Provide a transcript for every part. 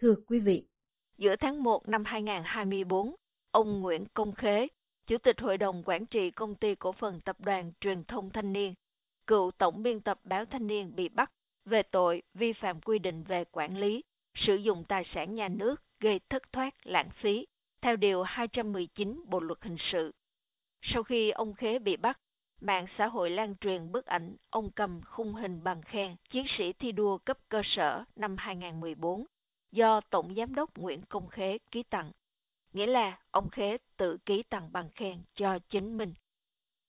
thưa quý vị. Giữa tháng 1 năm 2024, ông Nguyễn Công Khế, Chủ tịch Hội đồng Quản trị Công ty Cổ phần Tập đoàn Truyền thông Thanh niên, cựu Tổng biên tập Báo Thanh niên bị bắt về tội vi phạm quy định về quản lý, sử dụng tài sản nhà nước gây thất thoát lãng phí, theo Điều 219 Bộ Luật Hình sự. Sau khi ông Khế bị bắt, Mạng xã hội lan truyền bức ảnh ông cầm khung hình bằng khen chiến sĩ thi đua cấp cơ sở năm 2014 do Tổng Giám đốc Nguyễn Công Khế ký tặng. Nghĩa là ông Khế tự ký tặng bằng khen cho chính mình.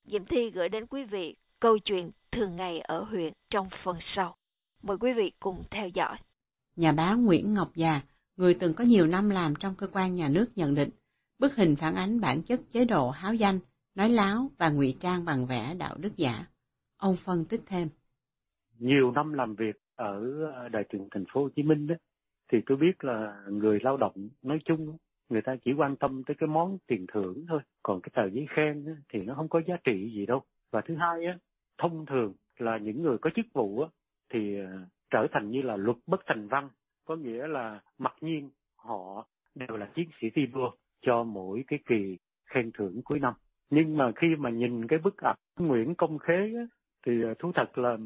Diệm Thi gửi đến quý vị câu chuyện thường ngày ở huyện trong phần sau. Mời quý vị cùng theo dõi. Nhà báo Nguyễn Ngọc Già, người từng có nhiều năm làm trong cơ quan nhà nước nhận định, bức hình phản ánh bản chất chế độ háo danh, nói láo và ngụy trang bằng vẻ đạo đức giả. Ông phân tích thêm. Nhiều năm làm việc ở Đài truyền thành phố Hồ Chí Minh đó, thì tôi biết là người lao động nói chung người ta chỉ quan tâm tới cái món tiền thưởng thôi, còn cái tờ giấy khen thì nó không có giá trị gì đâu. Và thứ hai á, thông thường là những người có chức vụ á, thì ờ, trở thành như là luật bất thành văn, có nghĩa là mặc nhiên họ đều là chiến sĩ thi đua cho mỗi cái kỳ khen thưởng cuối năm nhưng mà khi mà nhìn cái bức ảnh Nguyễn Công Khế á, thì ờ, thú thật là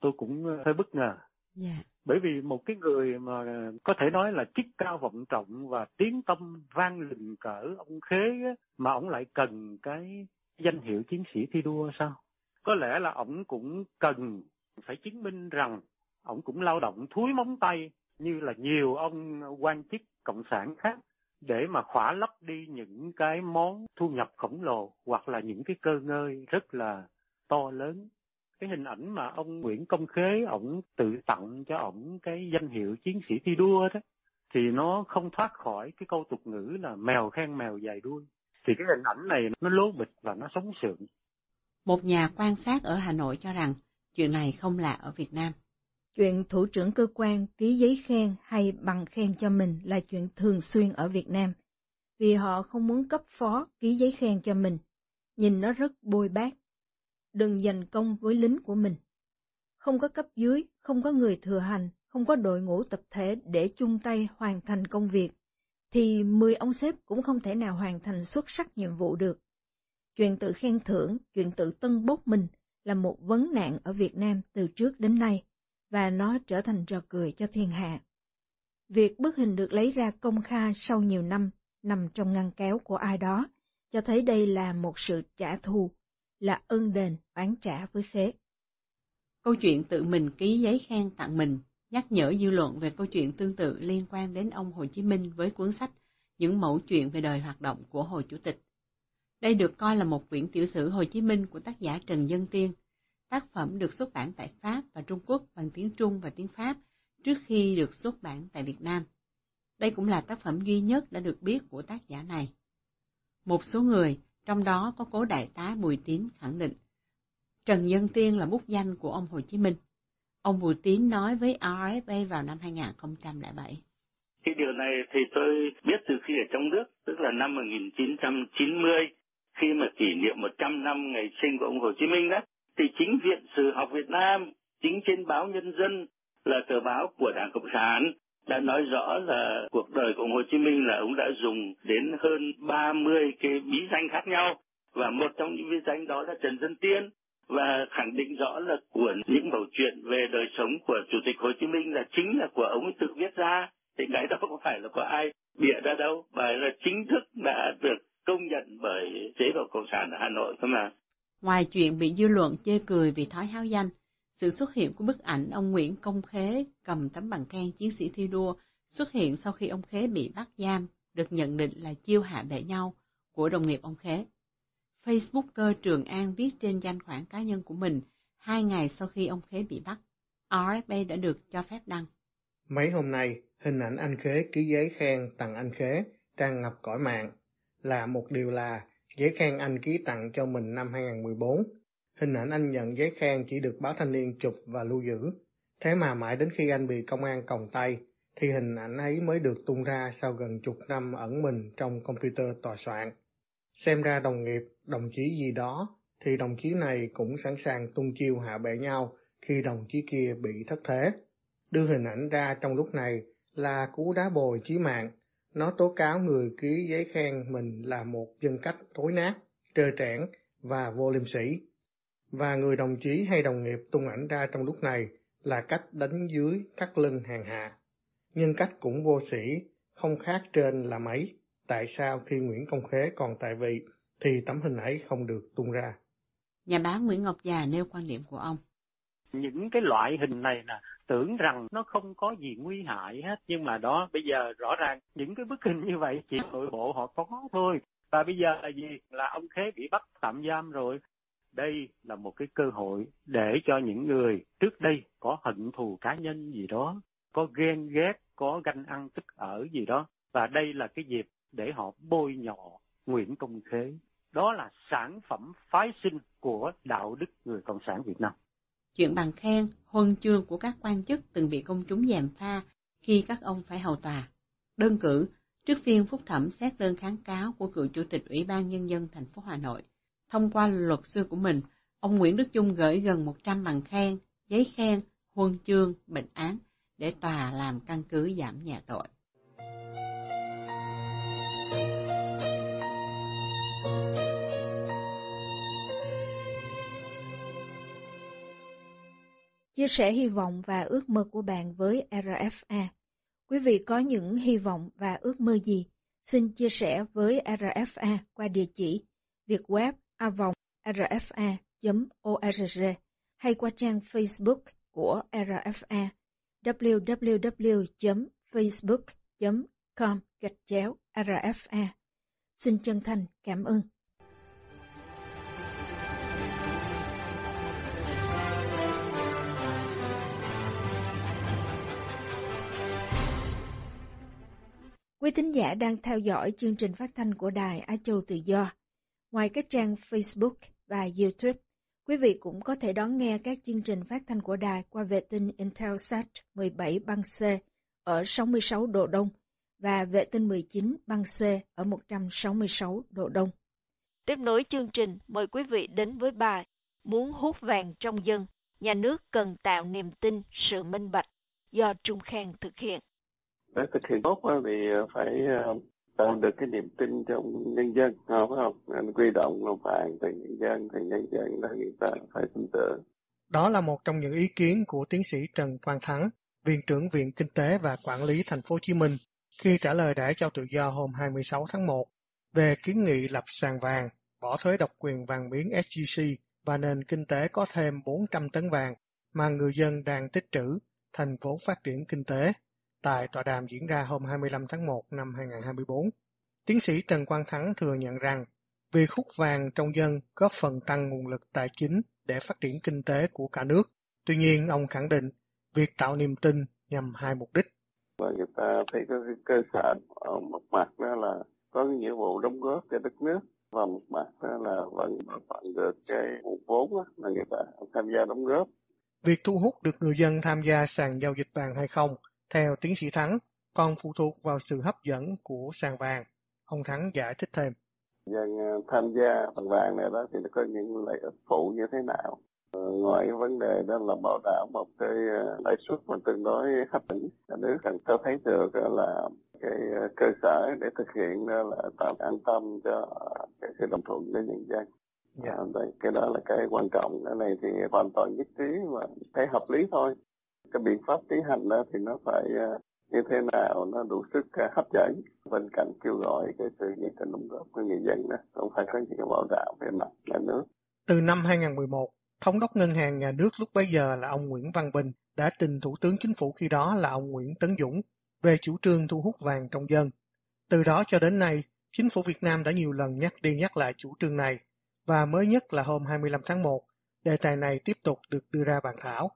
tôi cũng ờ, hơi bất ngờ. Yeah. Bởi vì một cái người mà có thể nói là chức cao vọng trọng và tiếng tâm vang lừng cỡ ông Khế á, mà ông lại cần cái danh hiệu chiến sĩ thi đua sao? Có lẽ là ông cũng cần phải chứng minh rằng ông cũng lao động thúi móng tay như là nhiều ông quan chức cộng sản khác để mà khỏa lấp đi những cái món thu nhập khổng lồ hoặc là những cái cơ ngơi rất là to lớn cái hình ảnh mà ông Nguyễn Công Khế ổng tự tặng cho ổng cái danh hiệu chiến sĩ thi đua đó thì nó không thoát khỏi cái câu tục ngữ là mèo khen mèo dài đuôi thì cái hình ảnh này nó lố bịch và nó sống sượng một nhà quan sát ở Hà Nội cho rằng chuyện này không lạ ở Việt Nam Chuyện thủ trưởng cơ quan ký giấy khen hay bằng khen cho mình là chuyện thường xuyên ở Việt Nam, vì họ không muốn cấp phó ký giấy khen cho mình. Nhìn nó rất bôi bác. Đừng giành công với lính của mình. Không có cấp dưới, không có người thừa hành, không có đội ngũ tập thể để chung tay hoàn thành công việc, thì 10 ông sếp cũng không thể nào hoàn thành xuất sắc nhiệm vụ được. Chuyện tự khen thưởng, chuyện tự tân bốc mình là một vấn nạn ở Việt Nam từ trước đến nay và nó trở thành trò cười cho thiên hạ. Việc bức hình được lấy ra công khai sau nhiều năm nằm trong ngăn kéo của ai đó, cho thấy đây là một sự trả thù, là ân đền oán trả với xế. Câu chuyện tự mình ký giấy khen tặng mình nhắc nhở dư luận về câu chuyện tương tự liên quan đến ông Hồ Chí Minh với cuốn sách Những mẫu chuyện về đời hoạt động của Hồ Chủ tịch. Đây được coi là một quyển tiểu sử Hồ Chí Minh của tác giả Trần Dân Tiên, Tác phẩm được xuất bản tại Pháp và Trung Quốc bằng tiếng Trung và tiếng Pháp trước khi được xuất bản tại Việt Nam. Đây cũng là tác phẩm duy nhất đã được biết của tác giả này. Một số người, trong đó có cố đại tá Bùi Tín khẳng định, Trần Dân Tiên là bút danh của ông Hồ Chí Minh. Ông Bùi Tín nói với RFA vào năm 2007. Cái điều này thì tôi biết từ khi ở trong nước, tức là năm 1990, khi mà kỷ niệm 100 năm ngày sinh của ông Hồ Chí Minh đó, thì chính Viện Sử học Việt Nam, chính trên báo Nhân dân là tờ báo của Đảng Cộng sản đã nói rõ là cuộc đời của Hồ Chí Minh là ông đã dùng đến hơn 30 cái bí danh khác nhau và một trong những bí danh đó là Trần Dân Tiên và khẳng định rõ là của những mẩu chuyện về đời sống của Chủ tịch Hồ Chí Minh là chính là của ông ấy tự viết ra. Thì cái đó không phải là của ai bịa ra đâu, mà là chính thức đã được công nhận bởi chế độ Cộng sản ở Hà Nội cơ mà. Ngoài chuyện bị dư luận chê cười vì thói háo danh, sự xuất hiện của bức ảnh ông Nguyễn Công Khế cầm tấm bằng khen chiến sĩ thi đua xuất hiện sau khi ông Khế bị bắt giam, được nhận định là chiêu hạ bệ nhau của đồng nghiệp ông Khế. Facebooker Trường An viết trên danh khoản cá nhân của mình hai ngày sau khi ông Khế bị bắt. RFA đã được cho phép đăng. Mấy hôm nay, hình ảnh anh Khế ký giấy khen tặng anh Khế tràn ngập cõi mạng. Là một điều là giấy khen anh ký tặng cho mình năm 2014. Hình ảnh anh nhận giấy khen chỉ được báo thanh niên chụp và lưu giữ. Thế mà mãi đến khi anh bị công an còng tay, thì hình ảnh ấy mới được tung ra sau gần chục năm ẩn mình trong computer tòa soạn. Xem ra đồng nghiệp, đồng chí gì đó, thì đồng chí này cũng sẵn sàng tung chiêu hạ bệ nhau khi đồng chí kia bị thất thế. Đưa hình ảnh ra trong lúc này là cú đá bồi chí mạng. Nó tố cáo người ký giấy khen mình là một dân cách tối nát, trơ trẽn và vô liêm sĩ. Và người đồng chí hay đồng nghiệp tung ảnh ra trong lúc này là cách đánh dưới thắt lưng hàng hạ. Nhưng cách cũng vô sĩ, không khác trên là mấy tại sao khi Nguyễn Công Khế còn tại vị thì tấm hình ấy không được tung ra. Nhà báo Nguyễn Ngọc Già nêu quan điểm của ông. Những cái loại hình này nè, tưởng rằng nó không có gì nguy hại hết, nhưng mà đó bây giờ rõ ràng những cái bức hình như vậy chỉ nội bộ họ có thôi. Và bây giờ là gì? Là ông Khế bị bắt tạm giam rồi. Đây là một cái cơ hội để cho những người trước đây có hận thù cá nhân gì đó, có ghen ghét, có ganh ăn tức ở gì đó. Và đây là cái dịp để họ bôi nhọ Nguyễn Công Khế. Đó là sản phẩm phái sinh của đạo đức người Cộng sản Việt Nam. Chuyện bằng khen, huân chương của các quan chức từng bị công chúng gièm pha khi các ông phải hầu tòa. Đơn cử, trước phiên phúc thẩm xét đơn kháng cáo của cựu chủ tịch Ủy ban Nhân dân thành phố Hà Nội. Thông qua luật sư của mình, ông Nguyễn Đức Chung gửi gần 100 bằng khen, giấy khen, huân chương, bệnh án để tòa làm căn cứ giảm nhẹ tội. chia sẻ hy vọng và ước mơ của bạn với RFA. Quý vị có những hy vọng và ước mơ gì? Xin chia sẻ với RFA qua địa chỉ việt web avong rfa.org hay qua trang Facebook của RFA www.facebook.com gạch chéo RFA. Xin chân thành cảm ơn. Quý thính giả đang theo dõi chương trình phát thanh của Đài Á Châu Tự Do. Ngoài các trang Facebook và YouTube, quý vị cũng có thể đón nghe các chương trình phát thanh của đài qua vệ tinh Intelsat 17 băng C ở 66 độ Đông và vệ tinh 19 băng C ở 166 độ Đông. Tiếp nối chương trình, mời quý vị đến với bài Muốn hút vàng trong dân, nhà nước cần tạo niềm tin, sự minh bạch do Trung Khang thực hiện để thực hiện tốt thì phải ờ, tạo được cái niềm tin trong nhân dân phải không? Anh quy động lòng vàng từ nhân dân thì nhân dân là người ta phải tin tưởng. Đó là một trong những ý kiến của tiến sĩ Trần Quang Thắng, Viện trưởng Viện Kinh tế và Quản lý Thành phố Hồ Chí Minh khi trả lời Đảng cho tự do hôm 26 tháng 1 về kiến nghị lập sàn vàng, bỏ thuế độc quyền vàng miếng SGC và nền kinh tế có thêm 400 tấn vàng mà người dân đang tích trữ thành phố phát triển kinh tế tại tọa đàm diễn ra hôm 25 tháng 1 năm 2024. Tiến sĩ Trần Quang Thắng thừa nhận rằng việc hút vàng trong dân góp phần tăng nguồn lực tài chính để phát triển kinh tế của cả nước. Tuy nhiên, ông khẳng định việc tạo niềm tin nhằm hai mục đích. Và người ta thấy có cái cơ sở ở một mặt đó là có cái nghĩa vụ đóng góp cho đất nước và một mặt đó là vẫn phận được cái nguồn vốn đó, là người ta tham gia đóng góp. Việc thu hút được người dân tham gia sàn giao dịch vàng hay không theo tiến sĩ Thắng, còn phụ thuộc vào sự hấp dẫn của sàn vàng. Ông Thắng giải thích thêm. Dân ờ, tham gia bằng vàng này đó thì nó có những lợi ích phụ như thế nào? Ờ, ngoài cái vấn đề đó là bảo đảm một cái ờ, lãi suất mà tương đối hấp dẫn, nước cần cho thấy được là cái cơ sở để thực hiện đó là tạo an tâm cho cái sự đồng thuận của nhân dân Yeah. À, đấy, cái đó là cái quan trọng cái này thì hoàn toàn nhất trí và thấy hợp lý thôi cái biện pháp tiến hành đó thì nó phải ờ, như thế nào nó đủ sức ờ, hấp dẫn. Bên cạnh kêu gọi cái sự nhiệt tình đóng góp của người dân đó cũng phải có những cái bảo đảm về mặt nhà nước. Từ năm 2011 thống đốc ngân hàng nhà nước lúc bấy giờ là ông Nguyễn Văn Bình đã trình thủ tướng chính phủ khi đó là ông Nguyễn Tấn Dũng về chủ trương thu hút vàng trong dân. Từ đó cho đến nay chính phủ Việt Nam đã nhiều lần nhắc đi nhắc lại chủ trương này. Và mới nhất là hôm 25 tháng 1, đề tài này tiếp tục được đưa ra bàn thảo.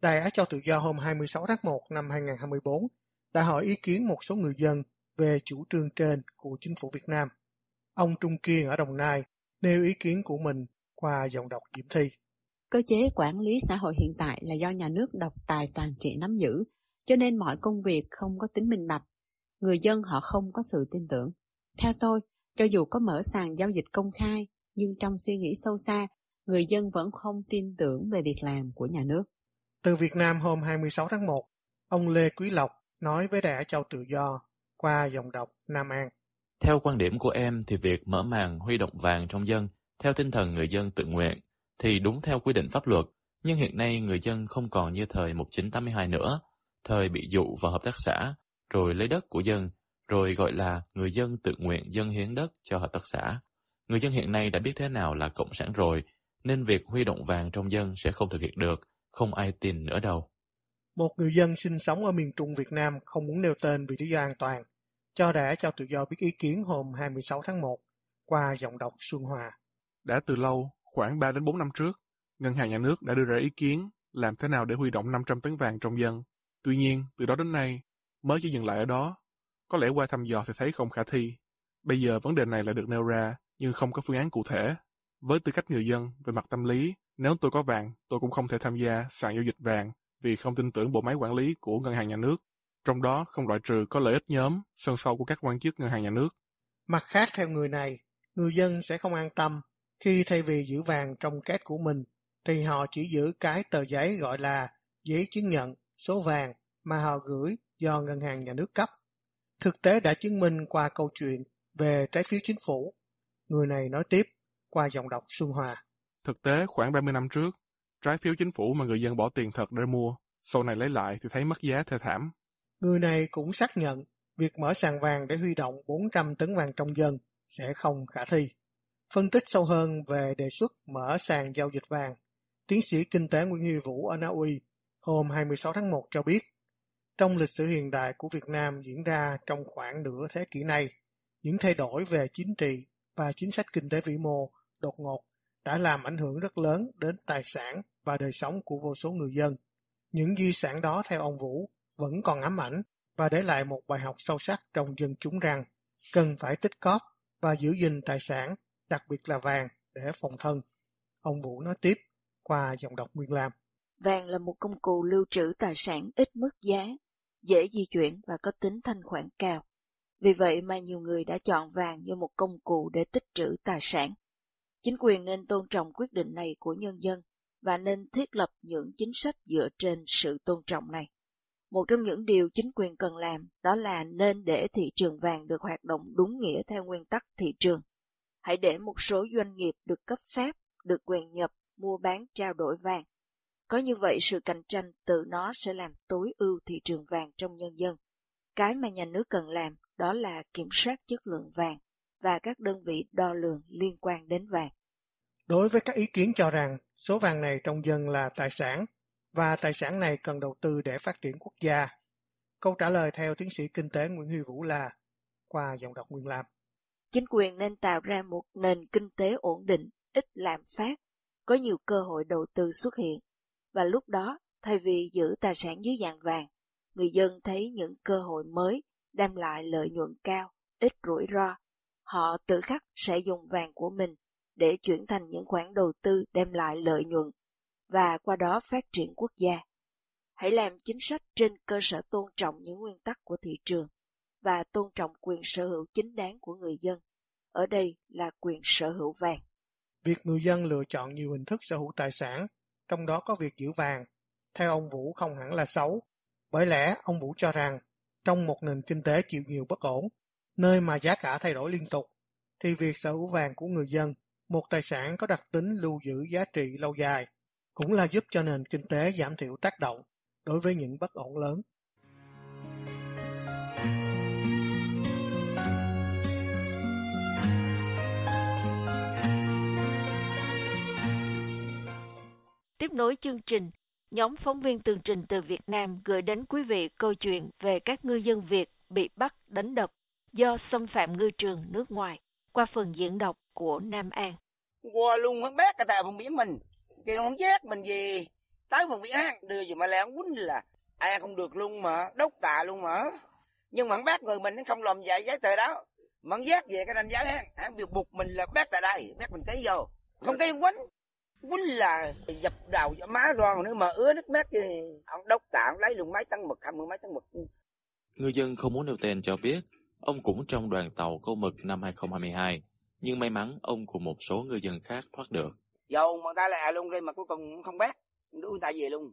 Đài Á Châu Tự Do hôm 26 tháng 1 năm 2024 đã hỏi ý kiến một số người dân về chủ trương trên của chính phủ Việt Nam. Ông Trung Kiên ở Đồng Nai nêu ý kiến của mình qua dòng đọc Diễm Thi. Cơ chế quản lý xã hội hiện tại là do nhà nước độc tài toàn trị nắm giữ, cho nên mọi công việc không có tính minh bạch. Người dân họ không có sự tin tưởng. Theo tôi, cho dù có mở sàn giao dịch công khai, nhưng trong suy nghĩ sâu xa, người dân vẫn không tin tưởng về việc làm của nhà nước. Từ Việt Nam hôm 26 tháng 1, ông Lê Quý Lộc nói với Đài Châu Tự Do qua dòng đọc Nam An. Theo quan điểm của em thì việc mở màn huy động vàng trong dân theo tinh thần người dân tự nguyện thì đúng theo quy định pháp luật, nhưng hiện nay người dân không còn như thời 1982 nữa, thời bị dụ vào hợp tác xã, rồi lấy đất của dân, rồi gọi là người dân tự nguyện dân hiến đất cho hợp tác xã. Người dân hiện nay đã biết thế nào là cộng sản rồi, nên việc huy động vàng trong dân sẽ không thực hiện được, không ai tin nữa đâu. Một người dân sinh sống ở miền Trung Việt Nam không muốn nêu tên vì lý do an toàn, cho đã cho tự do biết ý kiến hôm 26 tháng 1 qua giọng đọc Xuân Hòa. Đã từ lâu, khoảng 3 đến 4 năm trước, Ngân hàng Nhà nước đã đưa ra ý kiến làm thế nào để huy động 500 tấn vàng trong dân. Tuy nhiên, từ đó đến nay, mới chỉ dừng lại ở đó. Có lẽ qua thăm dò thì thấy không khả thi. Bây giờ vấn đề này lại được nêu ra nhưng không có phương án cụ thể. Với tư cách người dân, về mặt tâm lý, nếu tôi có vàng, tôi cũng không thể tham gia sàn giao dịch vàng vì không tin tưởng bộ máy quản lý của ngân hàng nhà nước. Trong đó không loại trừ có lợi ích nhóm, sân sau của các quan chức ngân hàng nhà nước. Mặt khác theo người này, người dân sẽ không an tâm khi thay vì giữ vàng trong két của mình, thì họ chỉ giữ cái tờ giấy gọi là giấy chứng nhận số vàng mà họ gửi do ngân hàng nhà nước cấp. Thực tế đã chứng minh qua câu chuyện về trái phiếu chính phủ Người này nói tiếp qua giọng đọc Xuân Hòa. Thực tế khoảng 30 năm trước, trái phiếu chính phủ mà người dân bỏ tiền thật để mua, sau này lấy lại thì thấy mất giá thê thảm. Người này cũng xác nhận việc mở sàn vàng để huy động 400 tấn vàng trong dân sẽ không khả thi. Phân tích sâu hơn về đề xuất mở sàn giao dịch vàng, tiến sĩ kinh tế Nguyễn Huy Vũ ở Na Uy hôm 26 tháng 1 cho biết, trong lịch sử hiện đại của Việt Nam diễn ra trong khoảng nửa thế kỷ này, những thay đổi về chính trị và chính sách kinh tế vĩ mô đột ngột đã làm ảnh hưởng rất lớn đến tài sản và đời sống của vô số người dân. Những di sản đó theo ông Vũ vẫn còn ám ảnh và để lại một bài học sâu sắc trong dân chúng rằng cần phải tích cóp và giữ gìn tài sản, đặc biệt là vàng để phòng thân. Ông Vũ nói tiếp qua giọng đọc Nguyên Lam. Vàng là một công cụ lưu trữ tài sản ít mất giá, dễ di chuyển và có tính thanh khoản cao. Vì vậy mà nhiều người đã chọn vàng như một công cụ để tích trữ tài sản. Chính quyền nên tôn trọng quyết định này của nhân dân và nên thiết lập những chính sách dựa trên sự tôn trọng này. Một trong những điều chính quyền cần làm đó là nên để thị trường vàng được hoạt động đúng nghĩa theo nguyên tắc thị trường. Hãy để một số doanh nghiệp được cấp phép, được quyền nhập, mua bán trao đổi vàng. Có như vậy sự cạnh tranh tự nó sẽ làm tối ưu thị trường vàng trong nhân dân. Cái mà nhà nước cần làm đó là kiểm soát chất lượng vàng và các đơn vị đo lường liên quan đến vàng. Đối với các ý kiến cho rằng số vàng này trong dân là tài sản và tài sản này cần đầu tư để phát triển quốc gia, câu trả lời theo tiến sĩ kinh tế Nguyễn Huy Vũ là qua dòng đọc Nguyên Lam. Chính quyền nên tạo ra một nền kinh tế ổn định, ít lạm phát, có nhiều cơ hội đầu tư xuất hiện. Và lúc đó, thay vì giữ tài sản dưới dạng vàng, người dân thấy những cơ hội mới đem lại lợi nhuận cao, ít rủi ro. Họ tự khắc sẽ dùng vàng của mình để chuyển thành những khoản đầu tư đem lại lợi nhuận và qua đó phát triển quốc gia. Hãy làm chính sách trên cơ sở tôn trọng những nguyên tắc của thị trường và tôn trọng quyền sở hữu chính đáng của người dân. Ở đây là quyền sở hữu vàng. Việc người dân lựa chọn nhiều hình thức sở hữu tài sản, trong đó có việc giữ vàng, theo ông Vũ không hẳn là xấu. Bởi lẽ ông Vũ cho rằng trong một nền kinh tế chịu nhiều bất ổn, nơi mà giá cả thay đổi liên tục, thì việc sở hữu vàng của người dân một tài sản có đặc tính lưu giữ giá trị lâu dài, cũng là giúp cho nền kinh tế giảm thiểu tác động đối với những bất ổn lớn. Tiếp nối chương trình, nhóm phóng viên tường trình từ Việt Nam gửi đến quý vị câu chuyện về các ngư dân Việt bị bắt đánh đập do xâm phạm ngư trường nước ngoài qua phần diễn đọc của Nam An. Qua luôn hắn bác cả tại vùng biển mình, kêu hắn giác mình gì, tới vùng biển hắn đưa gì mà lẽ quýnh là ai không được luôn mà, đốc tạ luôn mà. Nhưng mà hắn bác người mình không làm vậy giấy tờ đó. Mà hắn giác về cái đánh giá hắn, hắn việc buộc mình là bác tại đây, bác mình ký vô. Không ký quýnh, quýnh là dập đầu dập má ron nữa mà ứa nước mắt thì ông đốc tạ ông lấy luôn mấy tấn mực, hai mươi mấy tấn mực. Ngư dân không muốn nêu tên cho biết, ông cũng trong đoàn tàu câu mực năm 2022, nhưng may mắn ông cùng một số ngư dân khác thoát được. Dầu mà ta lại luôn đây mà cuối cùng không bác, đuổi người ta về luôn.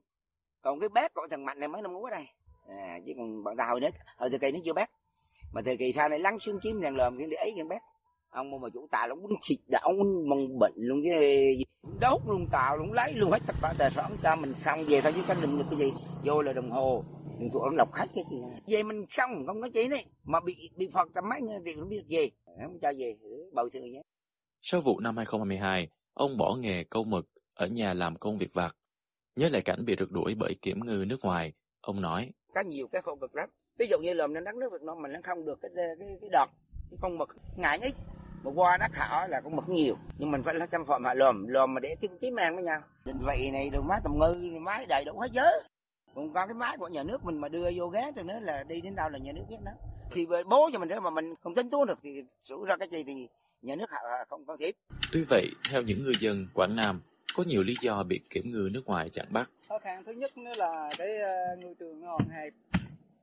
Còn cái bác của thằng Mạnh này mấy năm ngủ ở đây. À, chứ còn bọn ta hồi hồi thời kỳ nó chưa bác. Mà thời kỳ sau này lắng xuống chiếm đèn lòm thì để ấy kìa bác. Ông mà chủ tà muốn xịt đảo mong bệnh luôn chứ đốt luôn tàu luôn lấy luôn hết tất cả tài sản cho mình không về thôi chứ có đừng được cái gì vô là đồng hồ tụi ông lọc khách cái gì về mình không không có gì đấy. Mà bị bị phạt trăm mấy triệu không biết gì không cho về bầu thường nhé Sau vụ năm 2022, ông bỏ nghề câu mực ở nhà làm công việc vặt. Nhớ lại cảnh bị rượt đuổi bởi kiểm ngư nước ngoài, ông nói, có nhiều cái khu vực lắm. Ví dụ như lòm lên đất nước Việt Nam mình nó không được cái cái cái đọt cái con mực ngại ít mà qua đất họ là con mực nhiều. Nhưng mình phải là chăm phận họ lòm lòm mà để kiếm kiếm ăn với nhau. Định vị này được máy tầm ngư máy đầy đủ hết giới còn có cái máy của nhà nước mình mà đưa vô ghé rồi nữa là đi đến đâu là nhà nước biết đó thì về bố cho mình nữa mà mình không tính toán được thì rủi ra cái gì thì nhà nước họ không can thiệp. Tuy vậy, theo những ngư dân Quảng Nam, có nhiều lý do bị kiểm ngư nước ngoài chặn bắt. khó khăn thứ nhất nữa là cái ờ, ngư trường nó hòn hẹp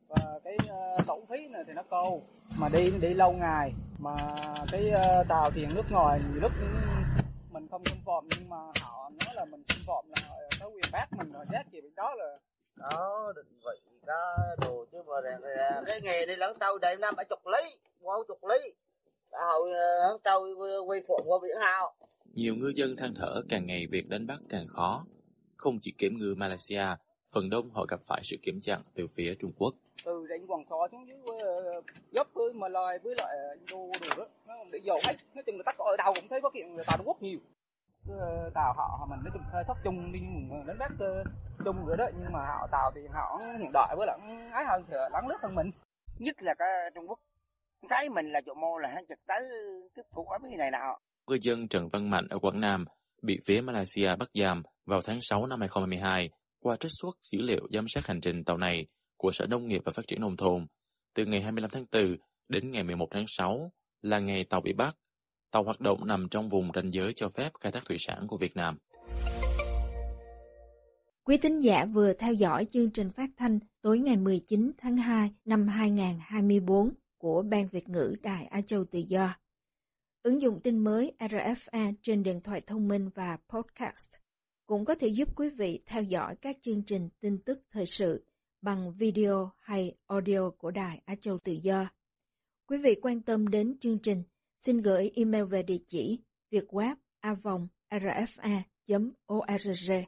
và cái uh, tẩu phí này thì nó câu mà đi đi lâu ngày mà cái ờ, tàu thuyền nước ngoài lúc mình không xâm phạm nhưng mà họ nói là mình xâm phạm là có quyền bắt mình rồi giác gì đó là đó định vị có đồ chứ mà là cái nghề này lẫn trâu đầy năm ở chục lý qua chục lý. Đã hồi lẫn trâu quy phụ qua biển hào Nhiều ngư dân than thở càng ngày việc đánh bắt càng khó. Không chỉ kiểm ngư Malaysia, phần đông họ gặp phải sự kiểm chặn từ phía Trung Quốc. từ đánh quảng xó xuống dưới uh, dốc với mà loài với lại đồ đồ đó. Nó để dầu hết. Nói chung là tất cả ở đâu cũng thấy có kiện người tàu Trung Quốc nhiều. ờ, tàu họ mình nói chung khai thác chung đi nhưng đánh bắt ờ, chung rồi đó nhưng mà họ tàu thì họ hiện đại với lại ái hơn thì lắng lướt hơn mình nhất là cái Trung Quốc thấy mình là chỗ mô là hắn trực tới tiếp thủ ở cái này nào Ngư dân Trần Văn Mạnh ở Quảng Nam bị phía Malaysia bắt giam vào tháng 6 năm 2022 qua trích xuất dữ liệu giám sát hành trình tàu này của Sở Nông nghiệp và Phát triển Nông thôn. Từ ngày 25 tháng 4 đến ngày 11 tháng 6 là ngày tàu bị bắt. Tàu hoạt động nằm trong vùng ranh giới cho phép khai thác thủy sản của Việt Nam. Quý thính giả vừa theo dõi chương trình phát thanh tối ngày 19 tháng 2 năm 2024 của Ban Việt ngữ Đài Á Châu Tự Do. Ứng dụng tin mới RFA trên điện thoại thông minh và podcast cũng có thể giúp quý vị theo dõi các chương trình tin tức thời sự bằng video hay audio của Đài Á Châu Tự Do. Quý vị quan tâm đến chương trình, xin gửi email về địa chỉ việcweb.rfa.org.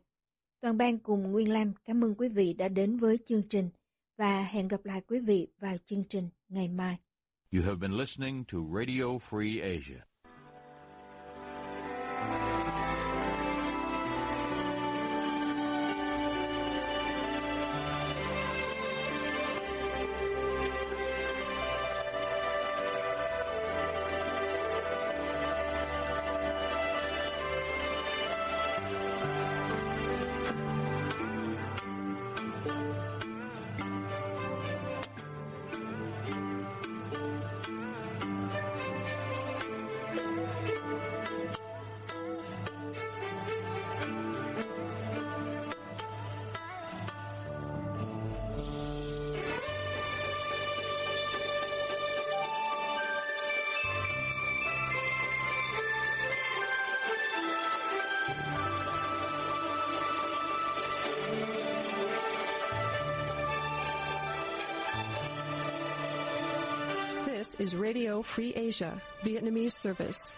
Toàn ban cùng Nguyên Lam cảm ơn quý vị đã đến với chương trình và hẹn gặp lại quý vị vào chương trình ngày mai. You have been listening to Radio Free Asia. Is Radio Free Asia, Vietnamese service.